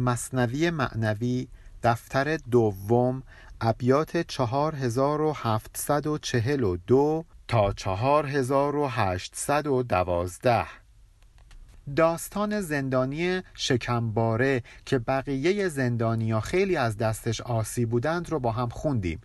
مصنوی معنوی دفتر دوم ابیات 4742 تا 4812 داستان زندانی شکمباره که بقیه زندانیا خیلی از دستش آسی بودند رو با هم خوندیم.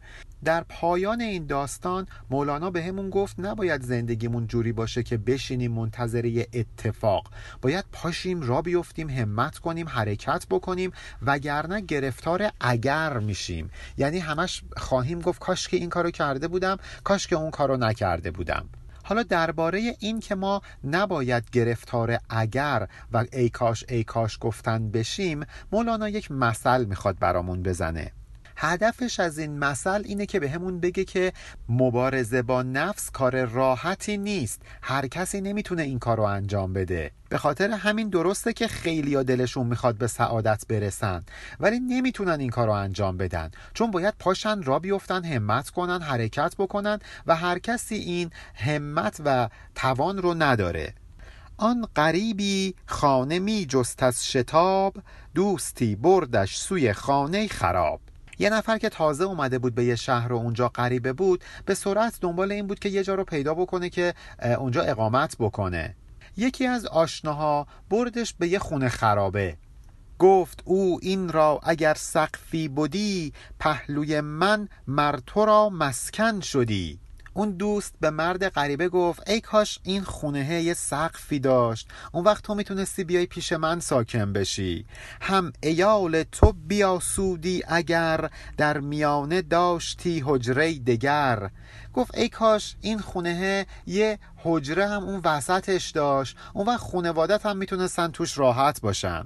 در پایان این داستان مولانا به همون گفت نباید زندگیمون جوری باشه که بشینیم منتظره اتفاق. باید پاشیم را بیفتیم همت کنیم حرکت بکنیم وگرنه گرفتار اگر میشیم. یعنی همش خواهیم گفت کاش که این کارو کرده بودم کاش که اون کارو نکرده بودم. حالا درباره این که ما نباید گرفتار اگر و ای کاش ای کاش گفتن بشیم مولانا یک مثل می‌خواد برامون بزنه. هدفش از این مثل اینه که به همون بگه که مبارزه با نفس کار راحتی نیست. هر کسی نمی‌تونه این کار رو انجام بده. به خاطر همین درسته که خیلی دلشون می‌خواد به سعادت برسن ولی نمی‌تونن این کار رو انجام بدن. چون باید پاشن را بیفتن همت کنن حرکت بکنن و هر کسی این همت و توان رو نداره. آن غریبی خانه می جست از شتاب دوستی بردش سوی خانه خراب. یه نفر که تازه اومده بود به یه شهر و اونجا غریبه بود به سرعت دنبال این بود که یه جا رو پیدا بکنه که اونجا اقامت بکنه. یکی از آشناها بردش به یه خونه خرابه. گفت او این را اگر سقفی بودی پهلوی من مر تو را مسکن شدی. اون دوست به مرد غریبه گفت ای کاش این خونه یه سقفی داشت. اون وقت تو می‌تونستی بیای پیش من ساکن بشی. هم ایال تو بیاسودی اگر در میانه داشتی حجره دگر. گفت ای کاش این خونه یه حجره هم اون وسطش داشت. اون وقت خونوادت هم می‌تونستن توش راحت باشن.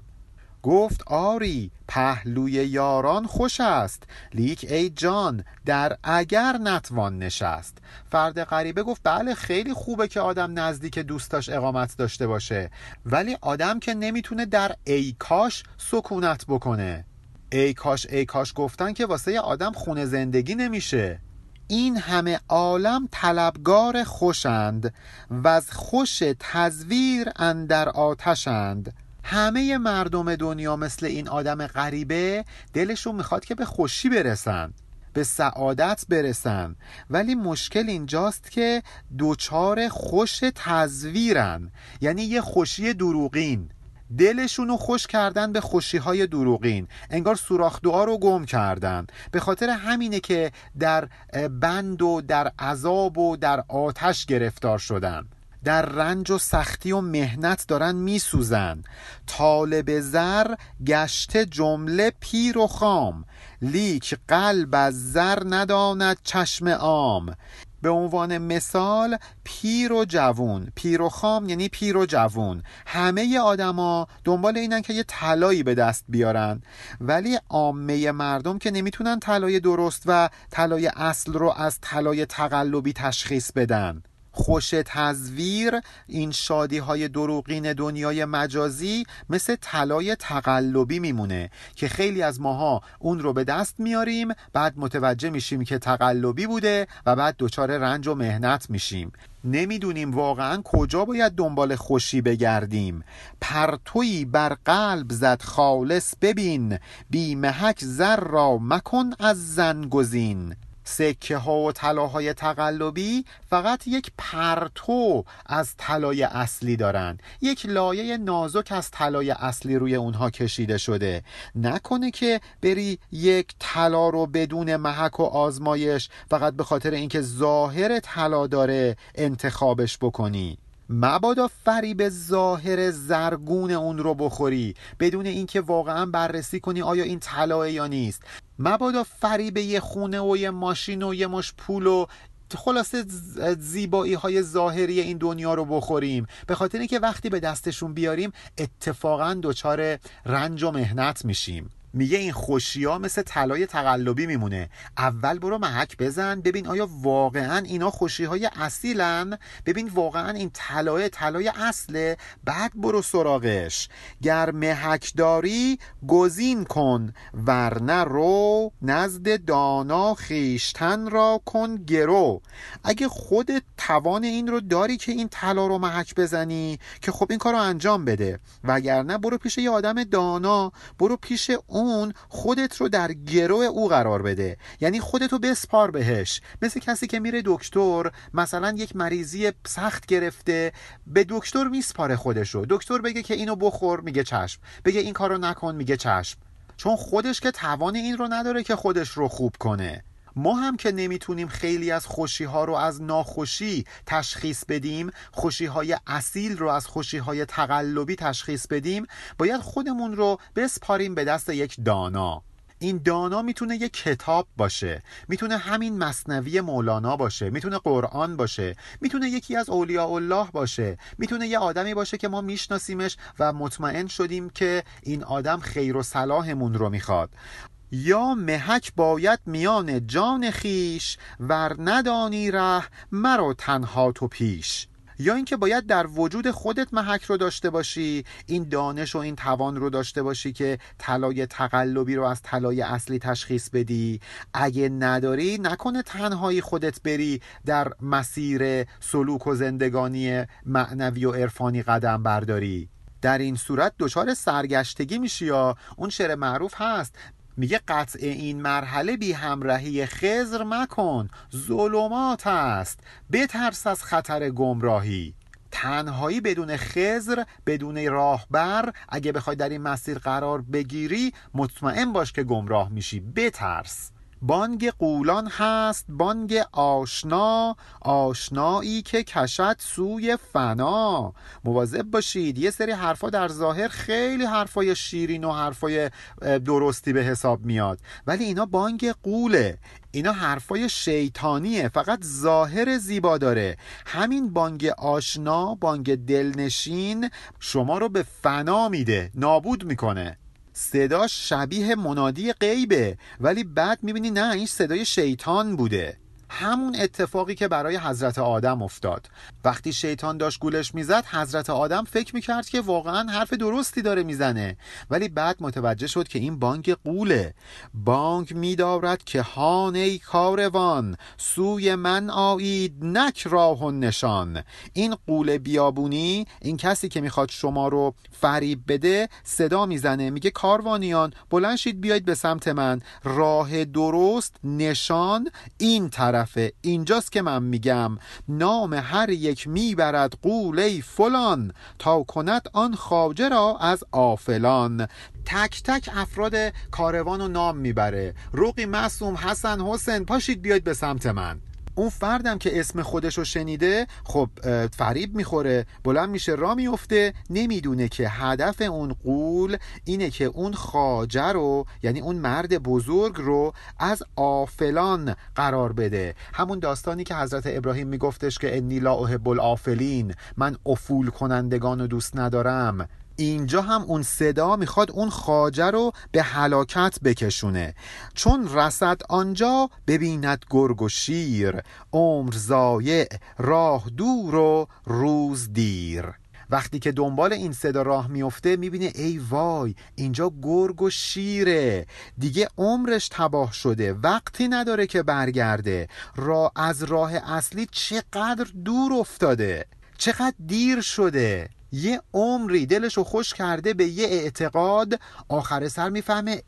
گفت آری پهلوی یاران خوش است. لیک ای جان در اگر نتوان نشست. فرد غریبه گفت بله خیلی خوبه که آدم نزدیک دوستاش اقامت داشته باشه. ولی آدم که نمی‌تونه در ای کاش سکونت بکنه. ای کاش ای کاش گفتن که واسه آدم خونه زندگی نمیشه. این همه عالم طلبگار خوشند و از خوش تزویر اندر آتشند. همه مردم دنیا مثل این آدم غریبه دلشون می‌خواد که به خوشی برسن به سعادت برسن. ولی مشکل اینجاست که دوچار خوش تزویرن. یعنی یه خوشی دروغین. دلشونو خوش کردن به خوشی های دروغین. انگار سوراخ دعا رو گم کردن. به خاطر همینه که در بند و در عذاب و در آتش گرفتار شدن. در رنج و سختی و مهنت دارن میسوزن. طالب زر گشته جمله پیر و خام. لیک قلب از زر نداند چشم عام. به عنوان مثال پیر و جوون. پیر و خام یعنی پیر و جوون. همه آدما دنبال اینن که یه طلایی به دست بیارن. ولی عامه مردم که نمی‌تونن طلای درست و طلای اصل رو از طلای تقلبی تشخیص بدن. خوش تزویر این شادی های دروغین دنیای مجازی مثل طلای تقلبی میمونه که خیلی از ماها اون رو به دست میاریم بعد متوجه میشیم که تقلبی بوده و بعد دچار رنج و مهنت میشیم. نمی‌دونیم واقعا کجا باید دنبال خوشی بگردیم. پرتوی بر قلب زد خالص ببین بی محک زر را مکن از زن گزین. سکه ها و طلاهای تقلبی فقط یک پرتو از طلای اصلی دارن یک لایه نازک از طلای اصلی روی اونها کشیده شده. نکنه که بری یک طلا رو بدون محک و آزمایش فقط به خاطر اینکه ظاهر طلا داره انتخابش بکنی. مبادا فریب ظاهر زرگون اون رو بخوری بدون اینکه واقعا بررسی کنی آیا این طلاه یا نیست. مبادا فریب یه خونه و یه ماشین و یه مش پول و خلاصه زیبایی های ظاهری این دنیا رو بخوریم. به خاطر اینکه وقتی به دستشون بیاریم اتفاقا دچار رنج و مهنت میشیم. میگه این خوشی ها مثل طلای تقلبی میمونه. اول برو محک بزن. ببین آیا واقعا اینا خوشی های اصیلن؟ ببین واقعا این طلای طلای اصله. بعد برو سراغش. گر محک داری گزین کن. ورنه رو نزد دانا خیشتن را کن گرو. اگه خودت توان این رو داری که این طلا رو محک بزنی که خب این کار رو انجام بده. وگرنه برو پیش یه آدم دانا. برو پیش خودت رو در گرو او قرار بده. یعنی خودت رو بسپار بهش. مثل کسی که میره دکتر مثلا یک مریضی سخت گرفته به دکتر میسپاره خودش رو دکتر بگه که اینو بخور میگه چشم. بگه این کارو نکن میگه چشم. چون خودش که توان این رو نداره که خودش رو خوب کنه. ما هم که نمی‌تونیم خیلی از خوشی ها رو از ناخوشی تشخیص بدیم خوشی های اصیل رو از خوشی های تقلبی تشخیص بدیم باید خودمون رو بسپاریم به دست یک دانا. این دانا می‌تونه یک کتاب باشه می‌تونه همین مصنوی مولانا باشه می‌تونه قرآن باشه می‌تونه یکی از اولیاء الله باشه می‌تونه یه آدمی باشه که ما میشناسیمش و مطمئن شدیم که این آدم خیر و صلاحمون رو می‌خواد. یا محک باید میان جان خیش ور ندانی ره مرا تنها تو پیش. یا اینکه باید در وجود خودت محک رو داشته باشی این دانش و این توان رو داشته باشی که طلای تقلبی رو از طلای اصلی تشخیص بدی. اگه نداری نکنه تنهایی خودت بری در مسیر سلوک و زندگانی معنوی و عرفانی قدم برداری. در این صورت دچار سرگشتگی میشی یا؟ اون شعر معروف هست میگه قطع این مرحله بی همراهی خزر مکن ظلمات است بترس از خطر گمراهی. تنهایی بدون خزر بدون راهبر اگه بخوای در این مسیر قرار بگیری مطمئن باش که گمراه میشی بترس. بانگ قولان هست بانگ آشنا آشنایی که کشد سوی فنا. مواظب باشید یه سری حرفا در ظاهر خیلی حرفای شیرین و حرفای درستی به حساب میاد. ولی اینا بانگ قوله. اینا حرفای شیطانیه. فقط ظاهر زیبا داره. همین بانگ آشنا بانگ دلنشین شما رو به فنا میده نابود می‌کنه. صداش شبیه منادی غیبه ولی بعد می‌بینی نه این صدای شیطان بوده. همون اتفاقی که برای حضرت آدم افتاد. وقتی شیطان داشت گولش می‌زد حضرت آدم فکر می‌کرد که واقعا حرف درستی داره می‌زنه. ولی بعد متوجه شد که این بانک قوله. بانک میدارد که هانه کاروان سوی من آیید نک راه و نشان. این قول بیابونی این کسی که می‌خواد شما رو فریب بده صدا می‌زنه. میگه کاروانیان بلند شید بیاید به سمت من. راه درست نشان این طرف. اینجاست که من میگم نام هر یک می‌برد قوله فلان تا کند آن خاجه را از آفلان. تک تک افراد کاروان رو نام می‌بره. روقی معصوم حسن حسین پاشید بیاید به سمت من. اون فردم که اسم خودش رو شنیده خب فریب می‌خوره بلند میشه را میفته. نمی‌دونه که هدف اون قول اینه که اون خاجه رو یعنی اون مرد بزرگ رو از آفلان قرار بده. همون داستانی که حضرت ابراهیم میگفتش که انی لا احب الافلین من افول کنندگان رو دوست ندارم. اینجا هم اون صدا می‌خواد اون خاجه رو به هلاکت بکشونه. چون رسد آنجا ببیند گرگ و شیر. عمر زایع راه دور و روز دیر. وقتی که دنبال این صدا راه میفته می‌بینه ای وای اینجا گرگ و شیره. دیگه عمرش تباه شده وقتی نداره که برگرده. را از راه اصلی چقدر دور افتاده؟ چقدر دیر شده؟ یه عمری دلشو خوش کرده به یه اعتقاد آخر سر می‌فهمه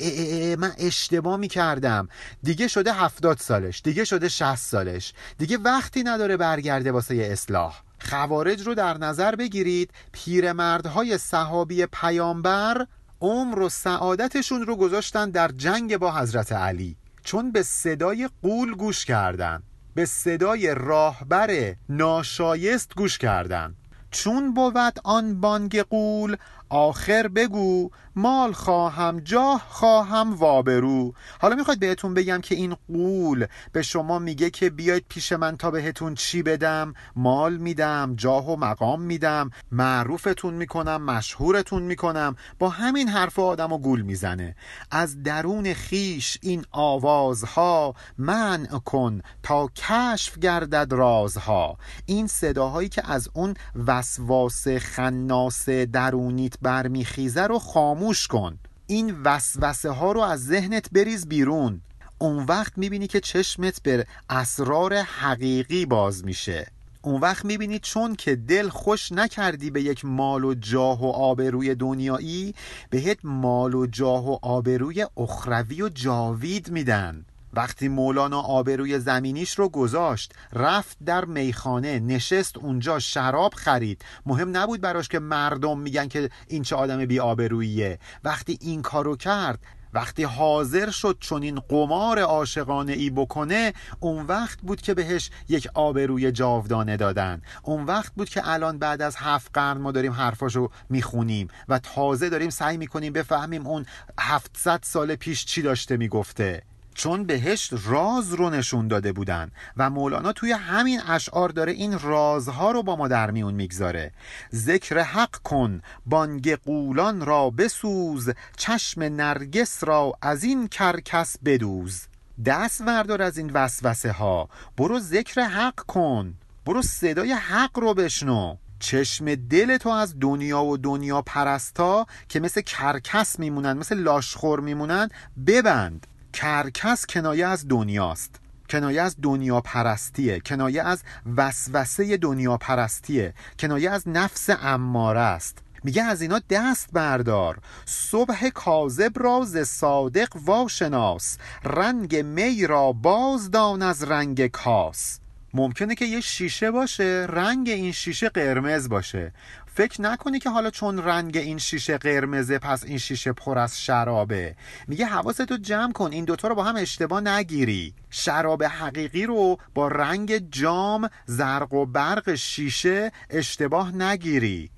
من اشتباه می‌کردم. دیگه شده هفتاد سالش دیگه شده شست سالش. دیگه وقتی نداره برگرده واسه یه اصلاح. خوارج رو در نظر بگیرید پیرمردهای صحابی پیامبر عمر و سعادتشون رو گذاشتن در جنگ با حضرت علی. چون به صدای قول گوش کردن به صدای راهبر ناشایست گوش کردن. چون بود آن بانگ قول آخر بگو مال خواهم جاه خواهم وابرو. حالا می‌خواید بهتون بگم که این قول به شما میگه که بیاید پیش من تا بهتون چی بدم؟ مال میدم جاه و مقام میدم معروفتون می‌کنم مشهورتون می‌کنم. با همین حرف آدم و گول می‌زنه. از درون خیش این آوازها منع کن تا کشف گردد رازها. این صداهایی که از اون وسواس خناس درونیت برمیخیزه رو خاموش کن. این وسوسه ها رو از ذهنت بریز بیرون. اون وقت می‌بینی که چشمت به اسرار حقیقی باز میشه. اون وقت می‌بینی چون که دل خوش نکردی به یک مال و جاه و آبروی دنیایی بهت مال و جاه و آبروی اخروی و جاوید میدن. وقتی مولانا آبروی زمینیش رو گذاشت رفت در میخانه نشست اونجا شراب خرید. مهم نبود براش که مردم میگن که این چه آدم بی آبروییه. وقتی این کارو کرد وقتی حاضر شد چون این قمار عاشقانه ای بکنه اون وقت بود که بهش یک آبروی جاودانه دادن. اون وقت بود که الان بعد از هفت قرن ما داریم حرفاشو می‌خونیم و تازه داریم سعی می‌کنیم بفهمیم اون هفتصد سال پیش چی داشته می‌گفته. چون بهشت راز رو نشون داده بودن و مولانا توی همین اشعار داره این رازها رو با ما در میون می‌گذاره. ذکر حق کن بانگ قولان را بسوز چشم نرگس را از این کرکس بدوز. دست وردار از این وسوسه ها برو ذکر حق کن. برو صدای حق رو بشنو. چشم دل تو از دنیا و دنیا پرستا که مثل کرکس میمونن مثل لاشخور میمونن ببند. کرکس کنایه از دنیاست. کنایه از دنیا پرستیه کنایه از وسوسه دنیا پرستیه کنایه از نفس اماره است میگه از اینا دست بردار. صبح کاذب را صادق واشناس. رنگ می را بازدان از رنگ کاس. ممکنه که یه شیشه باشه. رنگ این شیشه قرمز باشه. فکر نکنی که حالا چون رنگ این شیشه قرمزه پس این شیشه پر از شرابه. میگه حواستو جمع کن این دوتا رو با هم اشتباه نگیری. شراب حقیقی رو با رنگ جام زرق و برق شیشه اشتباه نگیری.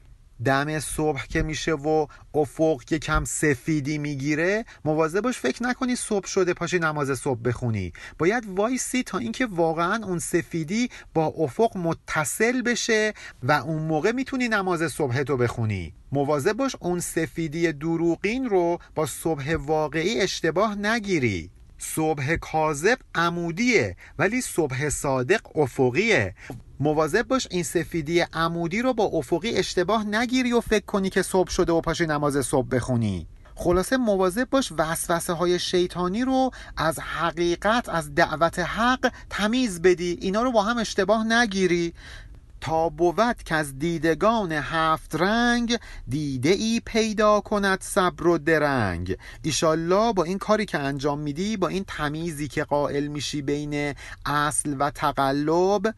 دم صبح که میشه و افق که کم سفیدی می‌گیره مواظب باش فکر نکنی صبح شده پاشی نماز صبح بخونی. باید وایسی تا اینکه واقعا اون سفیدی با افق متصل بشه و اون موقع می‌تونی نماز صبح تو بخونی. مواظب باش اون سفیدی دروغین رو با صبح واقعی اشتباه نگیری. صبح کاذب عمودیه ولی صبح صادق افقیه. مواظب باش این سفیدی عمودی رو با افقی اشتباه نگیری و فکر کنی که صبح شده و پاشی نماز صبح بخونی. خلاصه مواظب باش وسوسه های شیطانی رو از حقیقت از دعوت حق تمیز بدی. اینا رو با هم اشتباه نگیری. تا بود که از دیدگان هفت رنگ دیده ای پیدا کند صبر و درنگ. ایشالله با این کاری که انجام میدی با این تمیزی که قائل میشی بین اصل و تقلب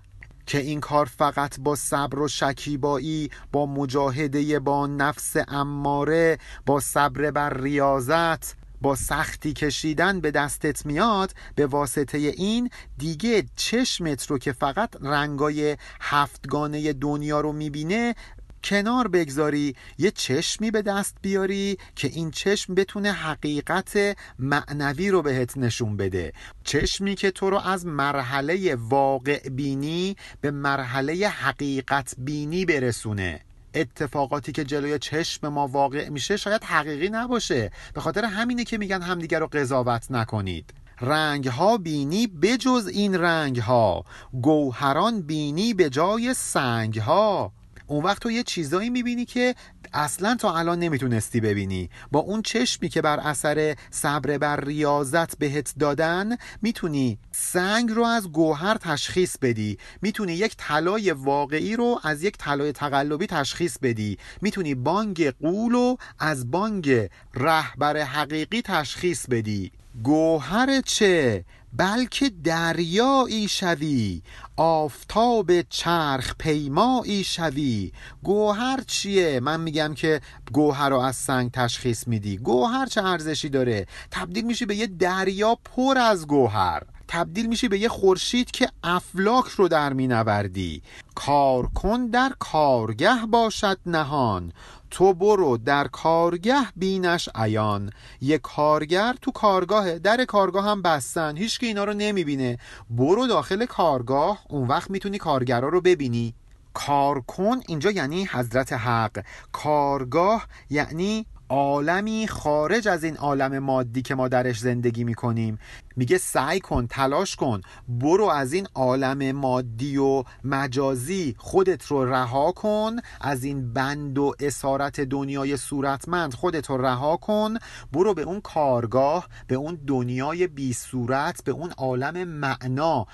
که این کار فقط با صبر و شکیبایی با مجاهده با نفس اماره با صبر بر ریاضت با سختی کشیدن به دستت میاد به واسطه این دیگه چشمت رو که فقط رنگای هفتگانه دنیا رو می‌بینه کنار بگذاری یه چشمی به دست بیاری که این چشم بتونه حقیقت معنوی رو بهت نشون بده. چشمی که تو رو از مرحله واقع بینی به مرحله حقیقت بینی برسونه. اتفاقاتی که جلوی چشم ما واقع میشه شاید حقیقی نباشه. به خاطر همینه که میگن همدیگر رو قضاوت نکنید. رنگ ها بینی بجز این رنگ ها گوهران بینی به جای سنگ ها اون وقت تو یه چیزایی می‌بینی که اصلا تا الان نمی‌تونستی ببینی. با اون چشمی که بر اثر صبر بر ریاضت بهت دادن می‌تونی سنگ رو از گوهر تشخیص بدی. می‌تونی یک طلای واقعی رو از یک طلای تقلبی تشخیص بدی. می‌تونی بانگ قول رو از بانگ رهبر حقیقی تشخیص بدی. گوهر چه؟ بلکه دریایی شوی آفتاب چرخ پیمایی شوی. گوهر چیه؟ من میگم که گوهر رو از سنگ تشخیص میدی. گوهر چه ارزشی داره؟ تبدیل میشی به یه دریا پر از گوهر. تبدیل میشی به یه خورشید که افلاک رو در مینوردی. کار کن در کارگه باشد نهان. تو برو در کارگه بینش عیان. یه کارگر تو کارگاهه در کارگاه هم بستن. هیچ که اینا رو نمی‌بینه. برو داخل کارگاه اون وقت می‌تونی کارگرا رو ببینی. کار کن اینجا یعنی حضرت حق. کارگاه یعنی عالمی خارج از این عالم مادی که ما درش زندگی می‌کنیم. میگه سعی کن تلاش کن برو از این عالم مادی و مجازی خودت رو رها کن از این بند و اسارت دنیای صورتمند خودت رو رها کن برو به اون کارگاه به اون دنیای بی صورت به اون عالم معنا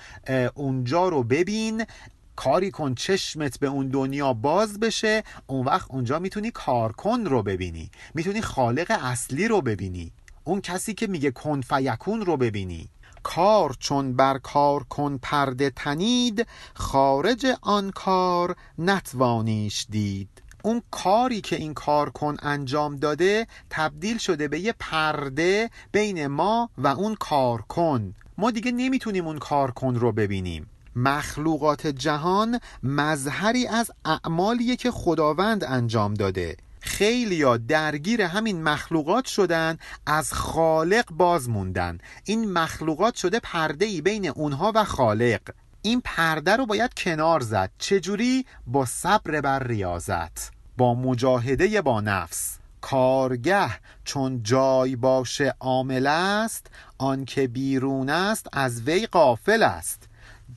اونجا رو ببین. کاری کن چشمت به اون دنیا باز بشه اون وقت اونجا می‌تونی کارکن رو ببینی. می‌تونی خالق اصلی رو ببینی. اون کسی که میگه کن فیکون رو ببینی. کار چون بر کار کن پرده تنید خارج آن کار نتوانیش دید. اون کاری که این کار کن انجام داده تبدیل شده به یه پرده بین ما و اون کار کن. ما دیگه نمی‌تونیم اون کار کن رو ببینیم. مخلوقات جهان مظهری از اعمالیه که خداوند انجام داده. خیلیا درگیر همین مخلوقات شدن از خالق باز موندن. این مخلوقات شده پرده ای بین اونها و خالق. این پرده رو باید کنار زد. چجوری؟ با صبر بر ریاضت با مجاهده با نفس. کارگه چون جای باشه عامل است آنکه بیرون است از وی قافل است.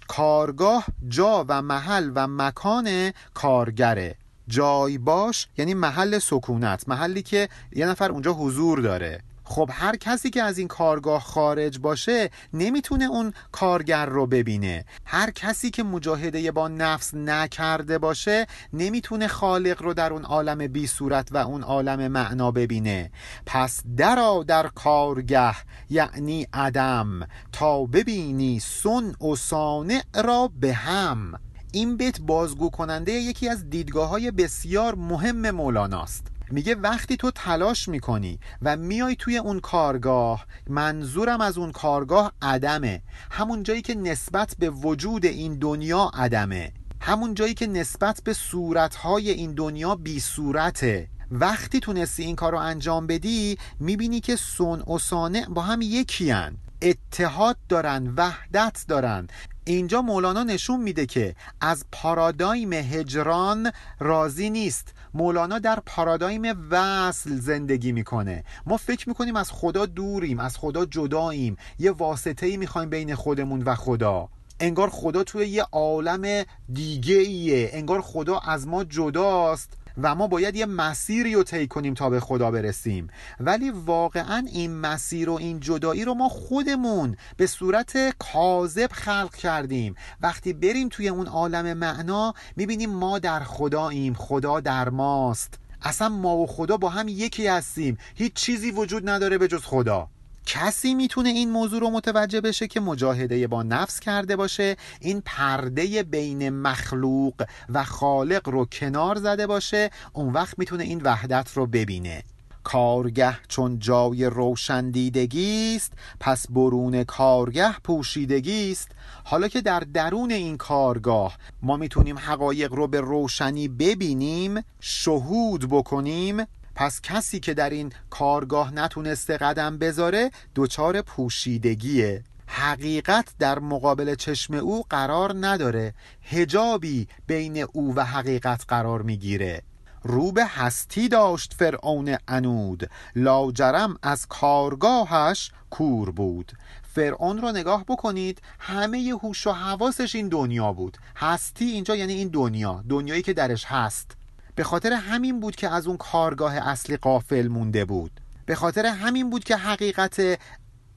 کارگاه جا و محل و مکان کارگره. جای باش یعنی محل سکونت محلی که یه نفر اونجا حضور داره. خب هر کسی که از این کارگاه خارج باشه نمی‌تونه اون کارگر رو ببینه. هر کسی که مجاهده با نفس نکرده باشه نمی‌تونه خالق رو در اون عالم بی صورت و اون عالم معنا ببینه. پس درا در کارگه یعنی عدم تا ببینی سن و سانع را به هم. این بیت بازگو کننده یکی از دیدگاه های بسیار مهم مولاناست میگه وقتی تو تلاش می‌کنی و میای توی اون کارگاه منظورم از اون کارگاه عدمه. همون جایی که نسبت به وجود این دنیا عدمه. همون جایی که نسبت به صورتهای این دنیا بی صورته. وقتی تونستی این کار رو انجام بدی می‌بینی که سن و سانع با هم یکی هن. اتحاد دارن وحدت دارن. اینجا مولانا نشون میده که از پارادایم هجران راضی نیست. مولانا در پارادایم وصل زندگی می‌کنه. ما فکر می‌کنیم از خدا دوریم از خدا جداییم. یه واسطه ای می‌خوایم بین خودمون و خدا. انگار خدا توی یه عالم دیگه ایه انگار خدا از ما جداست. و ما باید یه مسیری رو طی کنیم تا به خدا برسیم. ولی واقعا این مسیر و این جدایی رو ما خودمون به صورت کاذب خلق کردیم. وقتی بریم توی اون عالم معنا می‌بینیم ما در خداییم خدا در ماست. اصلا ما و خدا با هم یکی هستیم. هیچ چیزی وجود نداره به جز خدا. کسی می‌تونه این موضوع رو متوجه بشه که مجاهده با نفس کرده باشه این پرده بین مخلوق و خالق رو کنار زده باشه اون وقت می‌تونه این وحدت رو ببینه. کارگه چون جای روشن دیدگی است پس برون کارگه پوشیدگی است. حالا که در درون این کارگاه ما می‌تونیم حقایق رو به روشنی ببینیم شهود بکنیم پس کسی که در این کارگاه نتونسته قدم بذاره دچار پوشیدگیه. حقیقت در مقابل چشم او قرار نداره. هجابی بین او و حقیقت قرار می‌گیره. رو به هستی داشت فرعون انود لاجرم از کارگاهش کور بود. فرعون رو نگاه بکنید همه هوش و حواسش این دنیا بود. هستی اینجا یعنی این دنیا دنیایی که درش هست. به خاطر همین بود که از اون کارگاه اصلی قافل مونده بود. به خاطر همین بود که حقیقت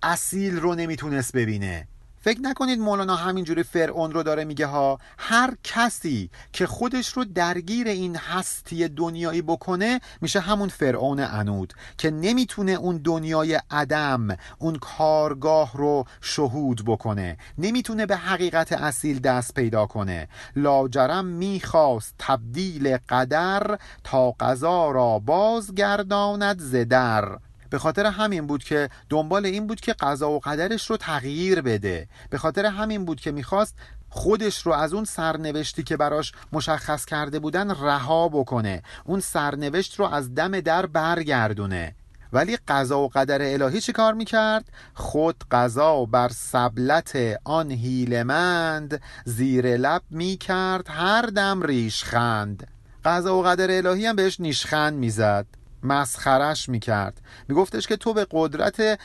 اصیل رو نمی‌تونست ببینه. فکر نکنید مولانا همینجوری فرعون رو داره میگه ها هر کسی که خودش رو درگیر این هستی دنیایی بکنه میشه همون فرعون انود که نمی‌تونه اون دنیای عدم اون کارگاه رو شهود بکنه نمی‌تونه به حقیقت اصیل دست پیدا کنه. لاجرم می‌خواست تبدیل قدر تا قضا را بازگرداند زدر به خاطر همین بود که دنبال این بود که قضا و قدرش رو تغییر بده. به خاطر همین بود که می‌خواست خودش رو از اون سرنوشتی که براش مشخص کرده بودن رها بکنه. اون سرنوشت رو از دم در برگردونه. ولی قضا و قدر الهی چی کار می‌کرد؟ خود قضا بر سبلت آن هیلمند زیر لب می‌کرد هر دم ریشخند. قضا و قدر الهی هم بهش نیشخند می‌زد. مسخرش می‌کرد. میگفتش که تو به قدرت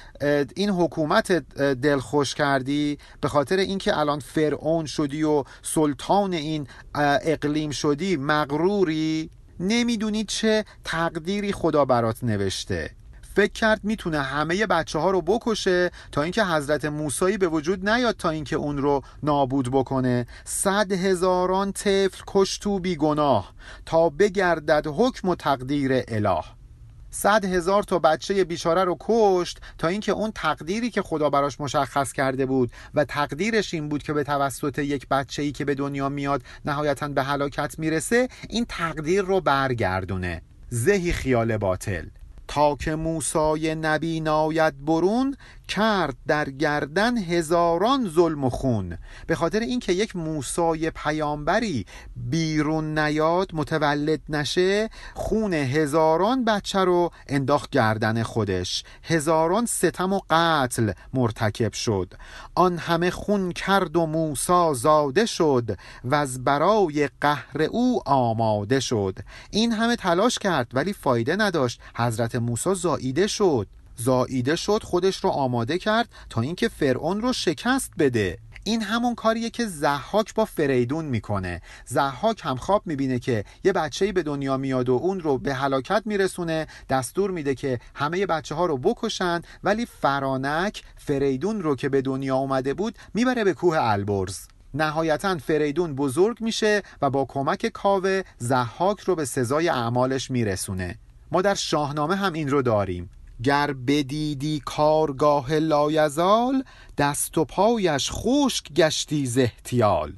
این حکومت دلخوش کردی به خاطر اینکه الان فرعون شدی و سلطان این اقلیم شدی مغروری نمی‌دونی چه تقدیری خدا برات نوشته. فکر کرد می‌تونه همه بچه ها رو بکشه تا اینکه حضرت موسایی به وجود نیاد تا اینکه اون رو نابود بکنه. صد هزاران طفل کشتو بیگناه تا بگردد حکم و تقدیر اله. صد هزار تا بچه بیچاره رو کشت تا اینکه اون تقدیری که خدا براش مشخص کرده بود و تقدیرش این بود که به توسط یک بچه ای که به دنیا میاد نهایتا به هلاکت می‌رسه این تقدیر رو برگردونه. زهی خیال باطل. تا که موسای نبی ناید برون کرد در گردن هزاران ظلم و خون. به خاطر اینکه یک موسای پیامبری بیرون نیاد متولد نشه خون هزاران بچه رو انداخت گردن خودش. هزاران ستم و قتل مرتکب شد. آن همه خون کرد و موسا زاده شد و از برای قهر او آماده شد. این همه تلاش کرد ولی فایده نداشت. حضرت موسی زاییده شد. زاییده شد خودش رو آماده کرد تا اینکه فرعون رو شکست بده. این همون کاریه که زحاک با فریدون می‌کنه. زحاک هم خواب می‌بینه که یه بچه‌ای به دنیا میاد و اون رو به هلاکت میرسونه. دستور میده که همه بچه ها رو بکشن ولی فرانک فریدون رو که به دنیا اومده بود می‌بره به کوه البرز. نهایتا فریدون بزرگ میشه و با کمک کاوه زحاک رو به سزای اعمالش میرسونه. ما در شاهنامه هم این رو داریم. گر بدیدی کارگاه لایزال دست و پایش خشک گشتی زهتیال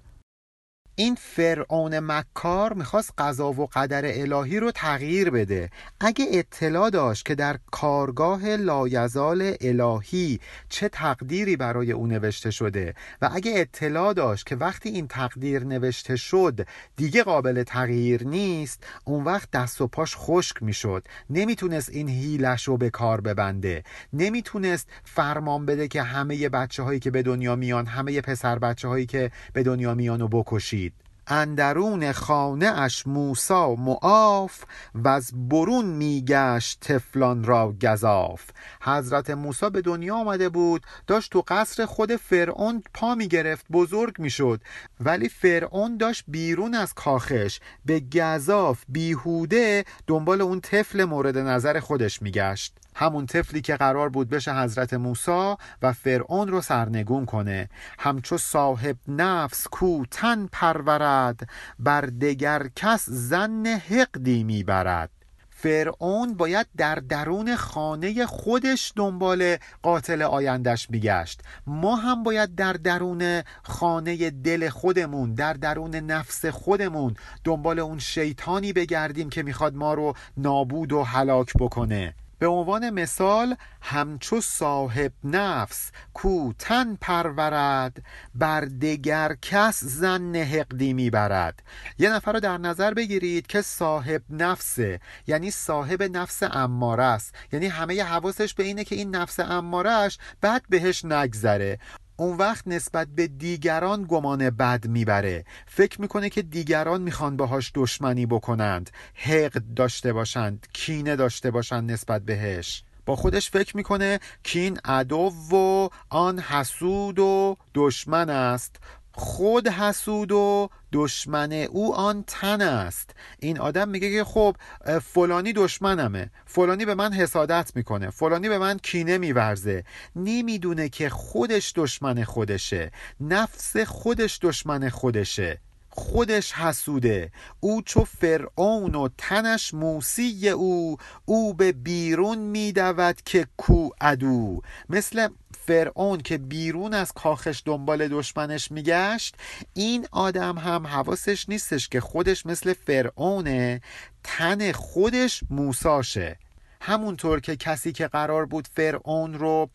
این فرعون مکار می‌خواست قضا و قدر الهی رو تغییر بده. اگه اطلاع داشت که در کارگاه لایزال الهی چه تقدیری برای او نوشته شده و اگه اطلاع داشت که وقتی این تقدیر نوشته شد دیگه قابل تغییر نیست اون وقت دست و پاش خشک می‌شد. نمی‌تونست این هیلش رو به کار ببنده. نمی‌تونست فرمان بده که همه بچه هایی که به دنیا میان همه پسر بچه هایی که به دنیا میان و بکشید اندرون خانه اش موسا معاف و از برون میگشت تفلان را گذاف حضرت موسی به دنیا آمده بود داشت تو قصر خود فرعون پا می‌گرفت بزرگ می‌شد. ولی فرعون داشت بیرون از کاخش به گذاف بیهوده دنبال اون طفل مورد نظر خودش میگشت. همون طفلی که قرار بود بشه حضرت موسی و فرعون رو سرنگون کنه. همچو صاحب نفس کو تن پرورد بر دگر کس زن حقدی می‌برد. فرعون باید در درون خانه خودش دنبال قاتل آیندش میگشت. ما هم باید در درون خانه دل خودمون در درون نفس خودمون دنبال اون شیطانی بگردیم که می‌خواد ما رو نابود و هلاک بکنه. به عنوان مثال همچو صاحب نفس کو تن پرورد بر دگر کس زن حقدی می‌برد. یه نفر رو در نظر بگیرید که صاحب نفسه یعنی صاحب نفس اماره است. یعنی همه حواسش به اینه که این نفس امارش بعد بهش نگذره. اون وقت نسبت به دیگران گمان بد می‌بره. فکر می‌کنه که دیگران می‌خوان باهاش دشمنی بکنند. حقد داشته باشند کینه داشته باشند نسبت بهش. با خودش فکر می‌کنه کین عدو و آن حسود و دشمن است. خود حسود و دشمن او آن تن است. این آدم میگه که خب فلانی دشمنمه. فلانی به من حسادت می‌کنه. فلانی به من کینه میورزه. نمی‌دونه که خودش دشمن خودشه. نفس خودش دشمن خودشه. خودش حسوده. او چو فرعون و تنش موسی او او به بیرون میدود که کو ادو مثل فرعون که بیرون از کاخش دنبال دشمنش میگشت این آدم هم حواسش نیستش که خودش مثل فرعونه تن خودش موساشه. همونطور که کسی که قرار بود فرعون رو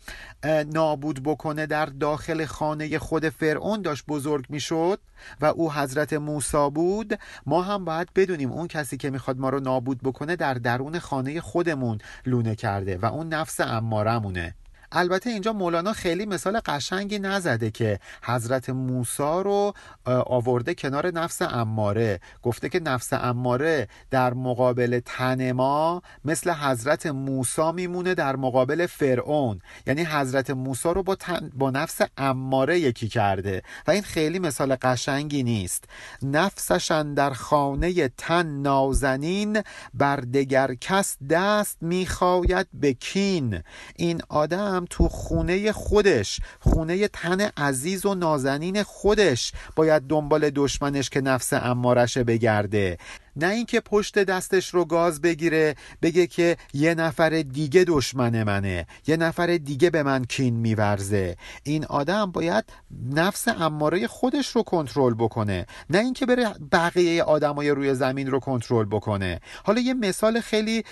نابود بکنه در داخل خانه خود فرعون داشت بزرگ می‌شد و او حضرت موسی بود ما هم باید بدونیم اون کسی که می‌خواد ما رو نابود بکنه در درون خانه خودمون لونه کرده و اون نفس امارمونه. البته اینجا مولانا خیلی مثال قشنگی نزده که حضرت موسی رو آورده کنار نفس اماره. گفته که نفس اماره در مقابل تن ما مثل حضرت موسی میمونه در مقابل فرعون. یعنی حضرت موسی رو با, با نفس اماره یکی کرده. و این خیلی مثال قشنگی نیست. نفسشن در خانه تن نازنین بر دگر کس دست می‌خواید بکین این آدم تو خونه خودش خونه تن عزیز و نازنین خودش. باید دنبال دشمنش که نفس امارشه بگرده. نه اینکه پشت دستش رو گاز بگیره بگه که یه نفر دیگه دشمن منه یه نفر دیگه به من کین میورزه. این آدم باید نفس اماره خودش رو کنترل بکنه نه اینکه بره بقیه آدمای روی زمین رو کنترل بکنه. حالا یه مثال خیلی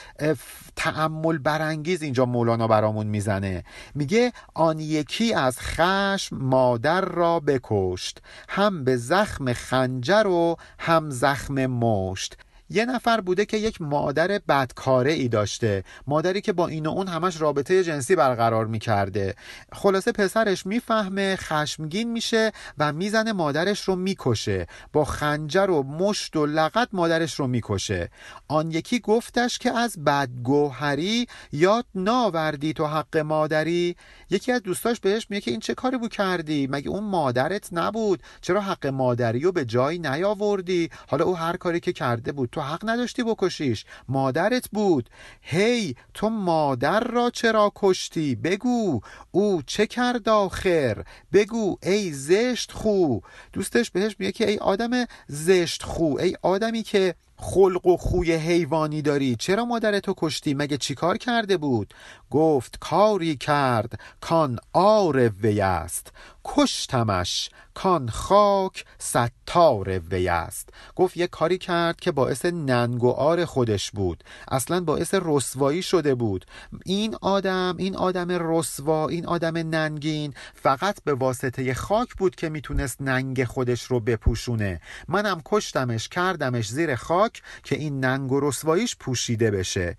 تعمل برانگیز اینجا مولانا برامون می‌زنه. میگه آن یکی از خشم مادر را بکشت هم به زخم خنجر و هم زخم مشت. یه نفر بوده که یک مادر بدکاره ای داشته. مادری که با این و اون همش رابطه جنسی برقرار می‌کرده. خلاصه پسرش می‌فهمه خشمگین میشه و می‌زنه مادرش رو می‌کشه. با خنجر و مشت و لغت مادرش رو می‌کشه. آن یکی گفتش که از بدگوهری یاد ناوردی تو حق مادری. یکی از دوستاش بهش میگه که این چه کاری بود کردی؟ مگه اون مادرت نبود؟ چرا حق مادری رو به جایی نیاوردی؟ حالا او هر کاری که کرده بود تو حق نداشتی بکشیش. مادرت بود. هی تو مادر را چرا کشتی؟ بگو. او چه کرد آخر؟ بگو ای زشت خو. دوستش بهش میگه که ای آدم زشت خو ای آدمی که خلق و خوی حیوانی داری؟ چرا مادرتو کشتی؟ مگه چیکار کرده بود؟ گفت کاری کرد کان آر وی است. کشتمش کان خاک ستار وی است. گفت یه کاری کرد که باعث ننگ و آر خودش بود. اصلا باعث رسوایی شده بود. این آدم این آدم رسوا این آدم ننگین فقط به واسطه خاک بود که می‌تونست ننگ خودش رو بپوشونه. منم کشتمش کردمش زیر خاک که این ننگ و رسواییش پوشیده بشه.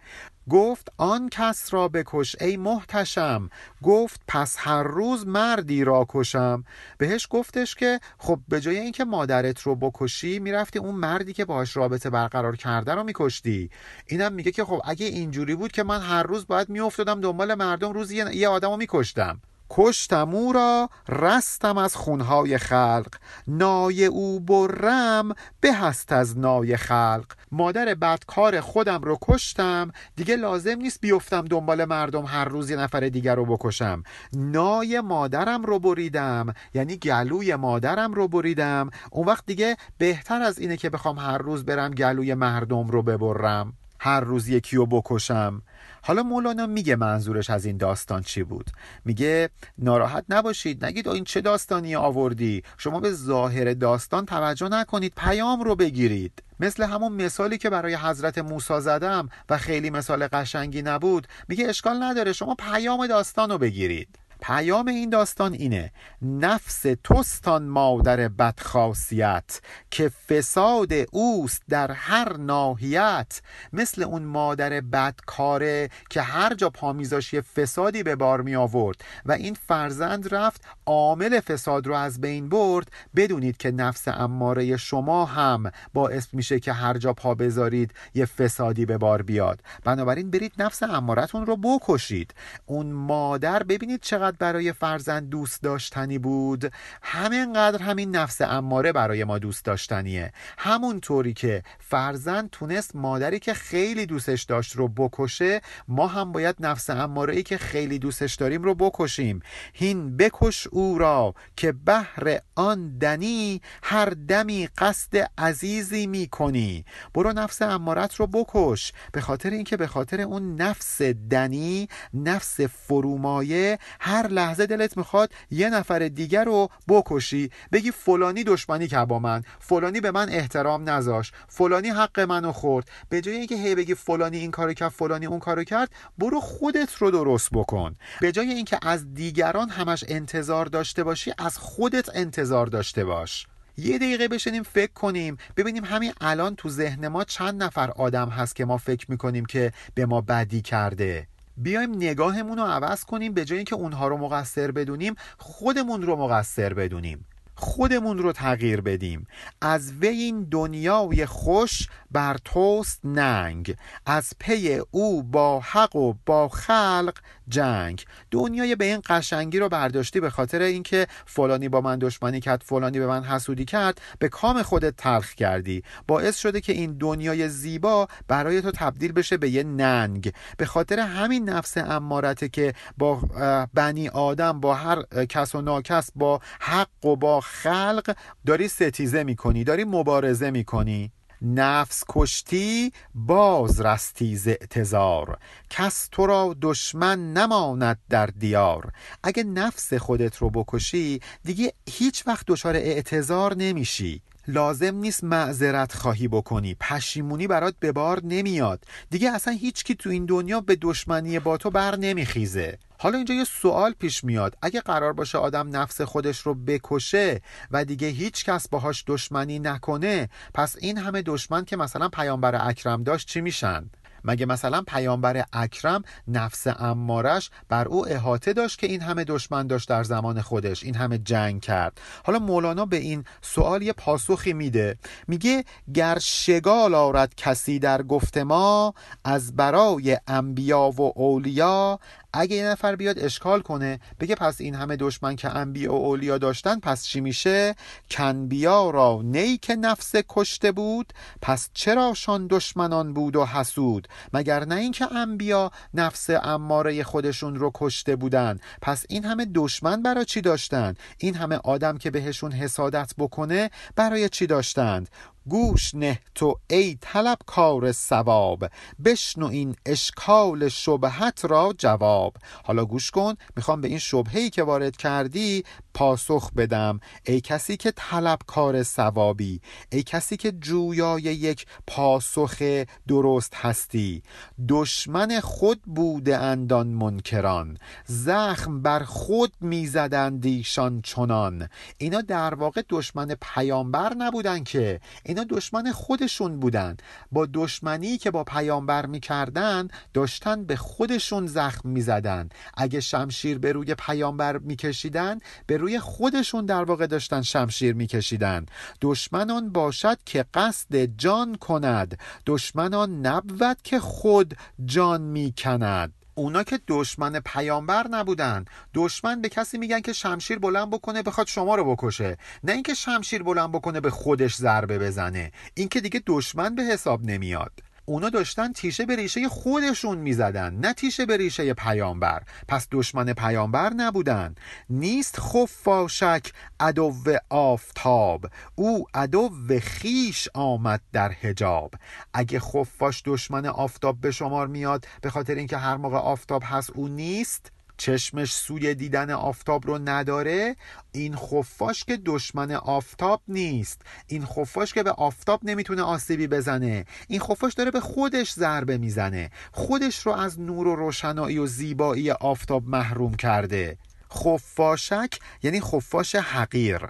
گفت آن کس را بکش ای محتشم. گفت پس هر روز مردی را کشم. بهش گفتش که خب به جای اینکه مادرت رو بکشی می‌رفتی اون مردی که باهاش رابطه برقرار کرده رو میکشتی. اینم میگه که خب اگه اینجوری بود که من هر روز باید میافتادم دنبال مردم روزی یه آدم رو میکشتم. کشتم او را رستم از خونهای خلق. نای او برم به هست از نای خلق. مادر بدکار خودم رو کشتم دیگه لازم نیست بیفتم دنبال مردم هر روز یه نفر دیگر رو بکشم. نای مادرم رو بریدم یعنی گلوی مادرم رو بریدم. اون وقت دیگه بهتر از اینه که بخوام هر روز برم گلوی مردم رو ببرم. هر روز یکی رو بکشم. حالا مولانا میگه منظورش از این داستان چی بود؟ میگه ناراحت نباشید نگید این چه داستانی آوردی؟ شما به ظاهر داستان توجه نکنید پیام رو بگیرید. مثل همون مثالی که برای حضرت موسی زدم و خیلی مثال قشنگی نبود. میگه اشکال نداره شما پیام داستان رو بگیرید. پیام این داستان اینه. نفس توستان مادر بدخاصیت که فساد اوست در هر ناحیت. مثل اون مادر بدکاره که هر جا یه فسادی به بار می آورد و این فرزند رفت عامل فساد رو از بین برد. بدونید که نفس اماره شما هم باعث میشه که هر جا پا بذارید یه فسادی به بار بیاد. بنابراین برید نفس امارتون رو بکشید. اون مادر ببینید چقدر برای فرزند دوست داشتنی بود. همینقدر همین نفس اماره برای ما دوست داشتنیه. همونطوری که فرزند تونست مادری که خیلی دوستش داشت رو بکشه ما هم باید نفس اماره ای که خیلی دوستش داریم رو بکشیم. هین بکش او را که بهر آن دنی هر دمی قصد عزیزی می کنی برو نفس امارت رو بکش. به خاطر اینکه به خاطر اون نفس دنی نفس فرومایه هر لحظه دلت می‌خواد یه نفر دیگر رو بکشی. بگی فلانی دشمنی که با من. فلانی به من احترام نذاش فلانی حق منو خورد. به جای اینکه هی بگی فلانی این کارو کرد فلانی اون کارو کرد برو خودت رو درست بکن. به جای اینکه از دیگران همش انتظار داشته باشی از خودت انتظار داشته باش. یه دقیقه بشینیم فکر کنیم. ببینیم همین الان تو ذهن ما چند نفر آدم هست که ما فکر می‌کنیم که به ما بدی کرده. بیایم نگاهمون رو عوض کنیم به جای اینکه اونها رو مقصر بدونیم خودمون رو مقصر بدونیم. خودمون رو تغییر بدیم. از وی این دنیای خوش بر توست ننگ. از پی او با حق و با خلق جنگ. دنیای به این قشنگی رو برداشتی به خاطر اینکه فلانی با من دشمنی کرد فلانی به من حسودی کرد به کام خودت تلخ کردی. باعث شده که این دنیای زیبا برای تو تبدیل بشه به یه ننگ. به خاطر همین نفس امارته که با بنی آدم با هر کس و ناکس با حق و با خلق داری ستیزه می‌کنی داری مبارزه می‌کنی. نفس کشتی باز رستی ز اعتزار کس تو را دشمن نماند در دیار. اگه نفس خودت رو بکشی دیگه هیچ وقت دچار اعتزار نمیشی. لازم نیست معذرت خواهی بکنی. پشیمونی برات به بار نمیاد. دیگه اصلا هیچکی تو این دنیا به دشمنی با تو بر نمیخیزه. حالا اینجا یه سوال پیش میاد. اگه قرار باشه آدم نفس خودش رو بکشه و دیگه هیچ کس باهاش دشمنی نکنه پس این همه دشمن که مثلا پیامبر اکرم داشت چی میشن؟ مگه مثلا پیامبر اکرم نفس امارش بر او احاطه داشت که این همه دشمن داشت در زمان خودش این همه جنگ کرد؟ حالا مولانا به این سوال یه پاسخی میده. میگه گر شگال آرد کسی در گفت ما از برای انبیا و اولیا اگه یه نفر بیاد اشکال کنه بگه پس این همه دشمن که انبیا و اولیا داشتن پس چی میشه؟ کنبیا را نی که نفس کشته بود پس چرا شان دشمنان بود و حسود؟ مگر نه اینکه انبیا نفس اماره خودشون رو کشته بودن؟ پس این همه دشمن برای چی داشتن؟ این همه آدم که بهشون حسادت بکنه برای چی داشتند؟ گوش نه تو ای طلب کار سواب بشنو این اشکال شبهت را جواب. حالا گوش کن می‌خوام به این شبهی که وارد کردی پاسخ بدم. ای کسی که طلب کار سوابی ای کسی که جویای یک پاسخ درست هستی. دشمن خود بوده اندان منکران. زخم بر خود می‌زدند ایشان چنان. اینا در واقع دشمن پیامبر نبودن که. اینا دشمن خودشون بودن. با دشمنی که با پیامبر می‌کردن داشتن به خودشون زخم می‌زدن. اگه شمشیر به روی پیامبر میکشیدن به روی خودشون در واقع داشتن شمشیر میکشیدن. دشمنان باشد که قصد جان کند. دشمنان نبود که خود جان می‌کند. اونا که دشمن پیامبر نبودن. دشمن به کسی میگن که شمشیر بلند بکنه بخواد شما رو بکشه. نه اینکه شمشیر بلند بکنه به خودش ضربه بزنه. این که دیگه دشمن به حساب نمیاد. اونا داشتن تیشه به ریشه خودشون می‌زدن نه تیشه به ریشه پیامبر. پس دشمن پیامبر نبودن. نیست خفاشک عدو آفتاب. او عدو خیش آمد در حجاب. اگه خفاش دشمن آفتاب به شمار میاد به خاطر اینکه هر موقع آفتاب هست او نیست. چشمش سوی دیدن آفتاب رو نداره این خفاش که دشمن آفتاب نیست. این خفاش که به آفتاب نمی‌تونه آسیبی بزنه. این خفاش داره به خودش ضربه می‌زنه. خودش رو از نور و روشنایی و زیبایی آفتاب محروم کرده. خفاشک یعنی خفاش حقیر.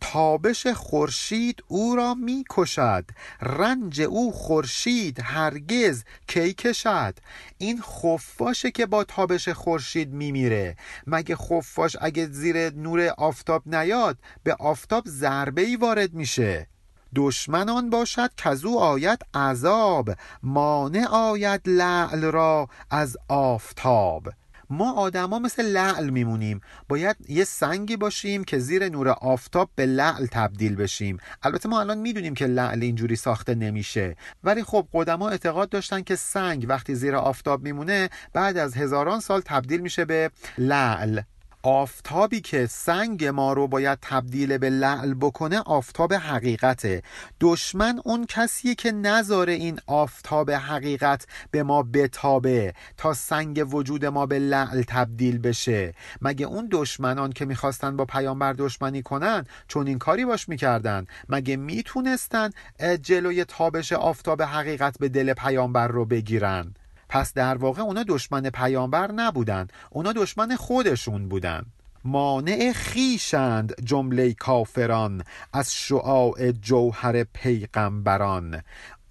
تابش خورشید او را می کشد. رنج او خورشید هرگز کی کشد. این خفاشه که با تابش خورشید میمیره مگه خفاش اگه زیر نور آفتاب نیاد به آفتاب ضربه ای وارد میشه؟ دشمنان باشد کزو آید عذاب. مانع آید لعل را از آفتاب. ما آدما مثل لعل میمونیم. باید یه سنگی باشیم که زیر نور آفتاب به لعل تبدیل بشیم. البته ما الان می‌دونیم که لعل اینجوری ساخته نمیشه. ولی خب قدما اعتقاد داشتن که سنگ وقتی زیر آفتاب میمونه بعد از هزاران سال تبدیل میشه به لعل. آفتابی که سنگ ما رو باید تبدیل به لعل بکنه آفتاب حقیقته. دشمن اون کسیه که نذاره این آفتاب حقیقت به ما بتابه تا سنگ وجود ما به لعل تبدیل بشه. مگه اون دشمنان که می‌خواستن با پیامبر دشمنی کنن چون این کاری باش می‌کردن؟ مگه می‌تونستن جلوی تابش آفتاب حقیقت به دل پیامبر رو بگیرن؟ پس در واقع اونا دشمن پیامبر نبودن. اونا دشمن خودشون بودن. مانع خیشند جمله کافران از شعاع جوهر پیغمبران.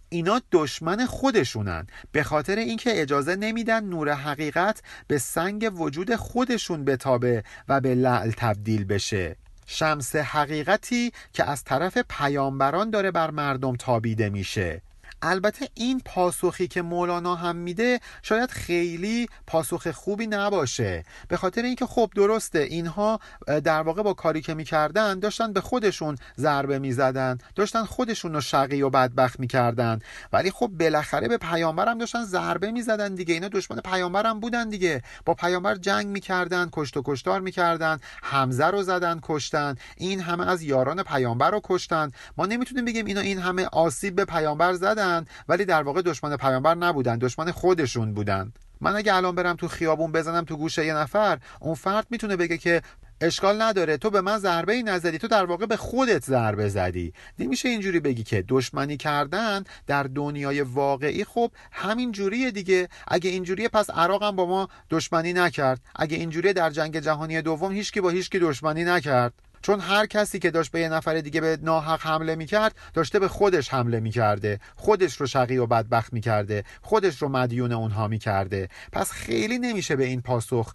اینا دشمن خودشونن. به خاطر اینکه اجازه نمیدن نور حقیقت به سنگ وجود خودشون بتابه و به لعل تبدیل بشه. شمس حقیقتی که از طرف پیامبران داره بر مردم تابیده میشه. البته این پاسخی که مولانا هم میده شاید خیلی پاسخ خوبی نباشه. به خاطر اینکه خب درسته اینها در واقع با کاری که می‌کردن داشتن به خودشون ضربه می‌زدن داشتن خودشون رو شقی و بدبخت می‌کردن. ولی خب بالاخره به پیامبرم داشتن ضربه می‌زدن دیگه. اینا دشمن پیامبرم بودن دیگه. با پیامبر جنگ می‌کردن کشت و کشتار می‌کردن حمزه رو زدن کشتن. این همه از یاران پیامبر رو کشتن. ما نمی‌تونیم بگیم اینا این همه آسیب به پیامبر زدن. ولی در واقع دشمن پیامبر نبودن دشمن خودشون بودن. من اگه الان برم تو خیابون بزنم تو گوشه یه نفر اون فرد می‌تونه بگه که اشکال نداره تو به من ضربه ای نزدی تو در واقع به خودت ضربه زدی. نمیشه اینجوری بگی که دشمنی کردن در دنیای واقعی خب همین جوریه دیگه. اگه اینجوریه پس عراق هم با ما دشمنی نکرد. اگه اینجوریه در جنگ جهانی دوم هیچکی با هیچکی دشمنی نکرد. چون هر کسی که داشت به یه نفر دیگه به ناحق حمله می‌کرد داشته به خودش حمله می‌کرده. خودش رو شقی و بدبخت می‌کرده. خودش رو مدیون اونها می‌کرده. پس خیلی نمیشه به این پاسخ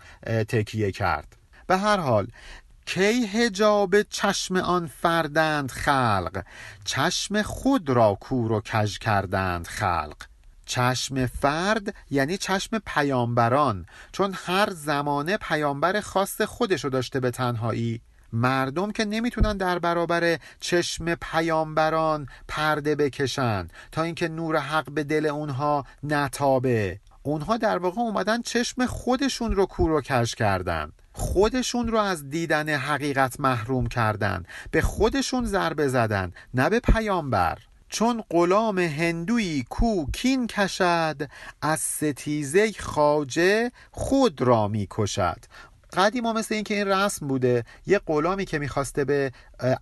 تکیه کرد. به هر حال کی هجاب چشم آن فردند خلق؟ چشم خود را کور و کژ کردند خلق. چشم فرد یعنی چشم پیامبران چون هر زمانه پیامبر خاص خودشو داشته به تنهایی. مردم که نمی‌تونن در برابر چشم پیامبران پرده بکشن تا اینکه نور حق به دل اونها نتابه. اونها در واقع اومدن چشم خودشون رو کور و کش کردن. خودشون رو از دیدن حقیقت محروم کردن. به خودشون ضربه زدن نه به پیامبر. چون غلام هندوی کو کین کشد از ستیزه خاجه خود را می کشد قدیما مثل اینکه این رسم بوده. یه غلامی که می‌خواسته به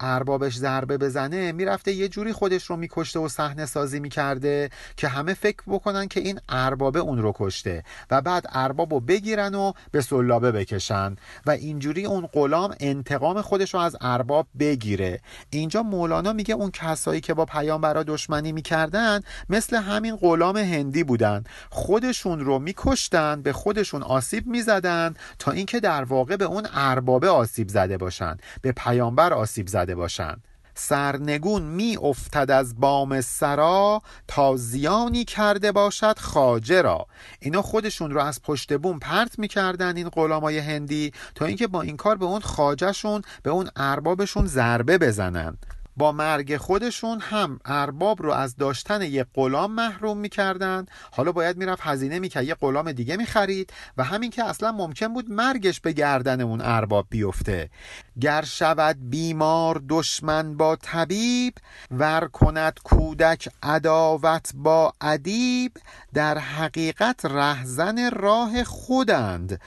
اربابش ضربه بزنه می‌رفته یه جوری خودش رو میکشته و صحنه سازی می‌کرده که همه فکر بکنن که این اربابه اون رو کشته و بعد ارباب رو بگیرن و به سلابه بکشن. و اینجوری اون غلام انتقام خودش رو از ارباب بگیره. اینجا مولانا میگه اون کسایی که با پیامبرا دشمنی می‌کردن مثل همین غلام هندی بودن. خودشون رو میکشتن به خودشون آسیب می‌زدن تا اینکه در واقع به اون اربابه آسیب زده باشن به پیامبر آسیب زده باشند. سرنگون می افتد از بام سرا تا زیانی کرده باشد خاجه را. اینا خودشون رو از پشت بوم پرت می‌کردن این غلامای هندی تا اینکه با این کار به اون خاجهشون به اون اربابشون ضربه بزنن. با مرگ خودشون هم ارباب رو از داشتن یک غلام محروم می‌کردن حالا باید می‌رفت هزینه می‌کرد. یه غلام دیگه می‌خرید و همین که اصلا ممکن بود مرگش به گردن اون ارباب بیفته. گر شود بیمار دشمن با طبیب ور کند کودک عداوت با ادیب در حقیقت رهزن راه خودند.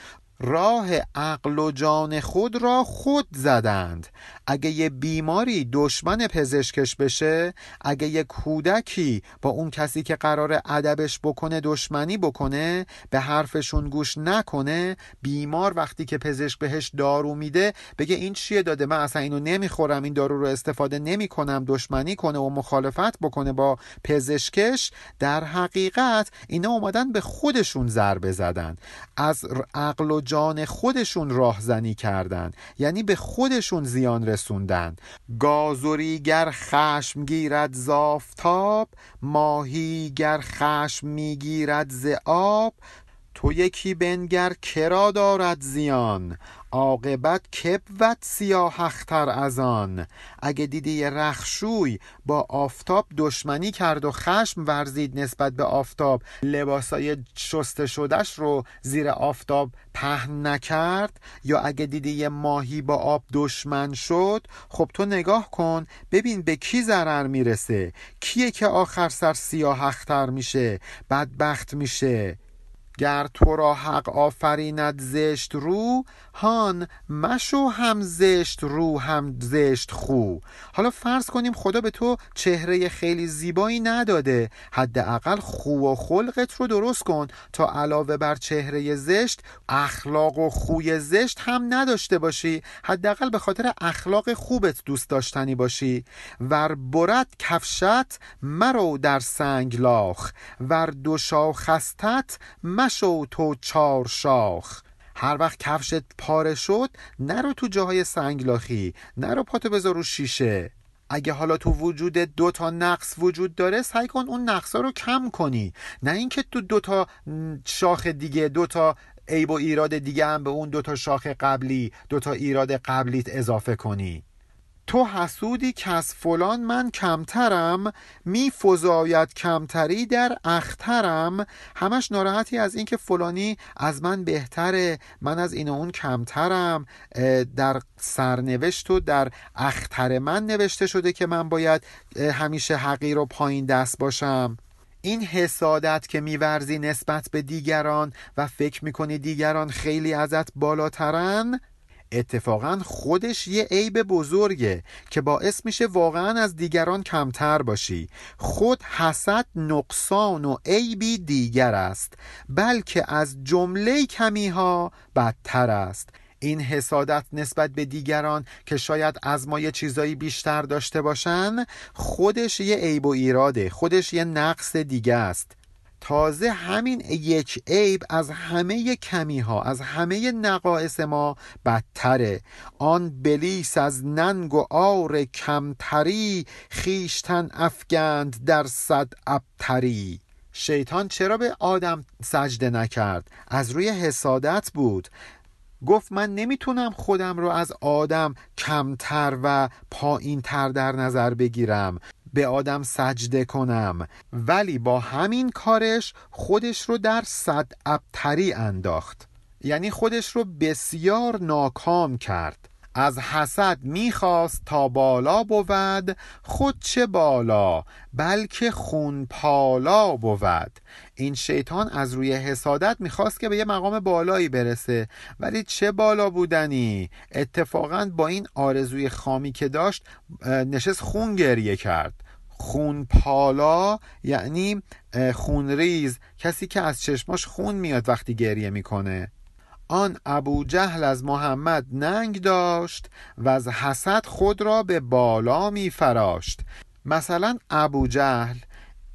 راه عقل و جان خود را خود زدند. اگه یه بیماری دشمن پزشکش بشه اگه یه کودکی با اون کسی که قرار ادبش بکنه دشمنی بکنه به حرفشون گوش نکنه بیمار وقتی که پزشک بهش دارو میده بگه این چیه داده؟ من اصلا اینو نمی‌خورم این دارو رو استفاده نمی‌کنم دشمنی کنه و مخالفت بکنه با پزشکش در حقیقت اینا اومدن به خودشون ضربه زدن. از عقل و جان خودشون راهزنی کردن یعنی به خودشون زیان رسوندن. گازوری گر خشم گیرد زافتاب ماهی گر خشم می‌گیرد ز آب تو یکی بنگر کرا دارد زیان؟ عاقبت که بود سیاه اختر از آن؟ اگه دیدی رخشوی با آفتاب دشمنی کرد و خشم ورزید نسبت به آفتاب لباسای شسته شدش رو زیر آفتاب پهن نکرد؟ یا اگه دیدی یه ماهی با آب دشمن شد خب تو نگاه کن ببین به کی ضرر می‌رسه. کیه که آخر سر سیاه اختر میشه؟ بدبخت میشه. گر تو را حق آفریند زشت رو هان مشو هم زشت رو هم زشت خو. حالا فرض کنیم خدا به تو چهره خیلی زیبایی نداده. حداقل خو و خلقت رو درست کن تا علاوه بر چهره زشت اخلاق و خوی زشت هم نداشته باشی. حداقل به خاطر اخلاق خوبت دوست داشتنی باشی. ور برد کفشت مرو در سنگ لاخ. ور دو شاخستت مشو تو چار شاخ. هر وقت کفشت پاره شد نرو تو جاهای سنگلاخی نرو پاتو بذار رو شیشه. اگه حالا تو وجود دو تا نقص وجود داره سعی کن اون نقصا رو کم کنی. نه اینکه تو دو تا شاخ دیگه دو تا عیب و ایراد دیگه هم به اون دو تا شاخ قبلی دو تا ایراد قبلیت اضافه کنی. تو حسودی که از فلان من کمترم می فزاید کمتری در اخترم. همش ناراحتی از اینکه فلانی از من بهتره من از این و اون کمترم. در سرنوشت و در اختر من نوشته شده که من باید همیشه حقیر و پایین دست باشم. این حسادت که میورزی نسبت به دیگران و فکر می‌کنی دیگران خیلی ازت بالاترن اتفاقا خودش یه عیب بزرگه که باعث میشه واقعا از دیگران کمتر باشی. خود حسد نقصان و عیبی دیگر است بلکه از جمله کمی ها بدتر است. این حسادت نسبت به دیگران که شاید از ما یه چیزایی بیشتر داشته باشن خودش یه عیب و ایراده خودش یه نقص دیگه است. تازه همین یک عیب از همه کمی ها از همه نقایص ما بدتره. آن بلیس از ننگ و آر کمتری خیشتن افگند در صد ابتری. شیطان چرا به آدم سجده نکرد؟ از روی حسادت بود. گفت من نمی‌تونم خودم رو از آدم کمتر و پایین تر در نظر بگیرم. به آدم سجده کنم. ولی با همین کارش خودش رو در صد ابتری انداخت. یعنی خودش رو بسیار ناکام کرد. از حسد می‌خواست تا بالا بود خود چه بالا بلکه خون پالا بود. این شیطان از روی حسادت می‌خواست که به یه مقام بالایی برسه. ولی چه بالا بودنی؟ اتفاقا با این آرزوی خامی که داشت نشست خون گریه کرد. خون پالا یعنی خونریز کسی که از چشماش خون میاد وقتی گریه می‌کنه. آن ابو جهل از محمد ننگ داشت و از حسد خود را به بالا می فراشت مثلا ابو جهل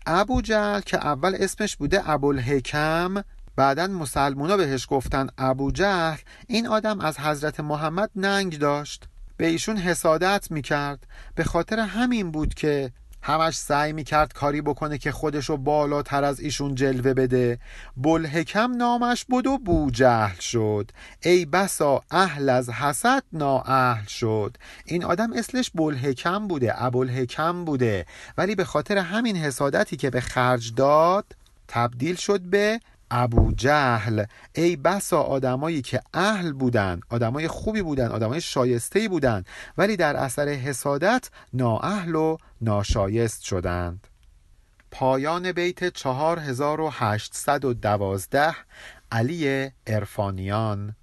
ابو جهل که اول اسمش بوده ابوالحکم بعدا مسلمونا بهش گفتن ابو جهل این آدم از حضرت محمد ننگ داشت. به ایشون حسادت می‌کرد. به خاطر همین بود که همش سعی می‌کرد کاری بکنه که خودشو بالاتر از ایشون جلوه بده. بلحکم نامش بود و بوجهل شد. ای بسا اهل از حسد نااهل شد. این آدم اصلش بلحکم بوده ابوالحکم بوده. ولی به خاطر همین حسادتی که به خرج داد تبدیل شد به ابو جهل ای بسا آدمایی که اهل بودن آدمای خوبی بودن آدمای شایسته بودن ولی در اثر حسادت نااهل و ناشایست شدند. پایان بیت 4812 علی ارفانیان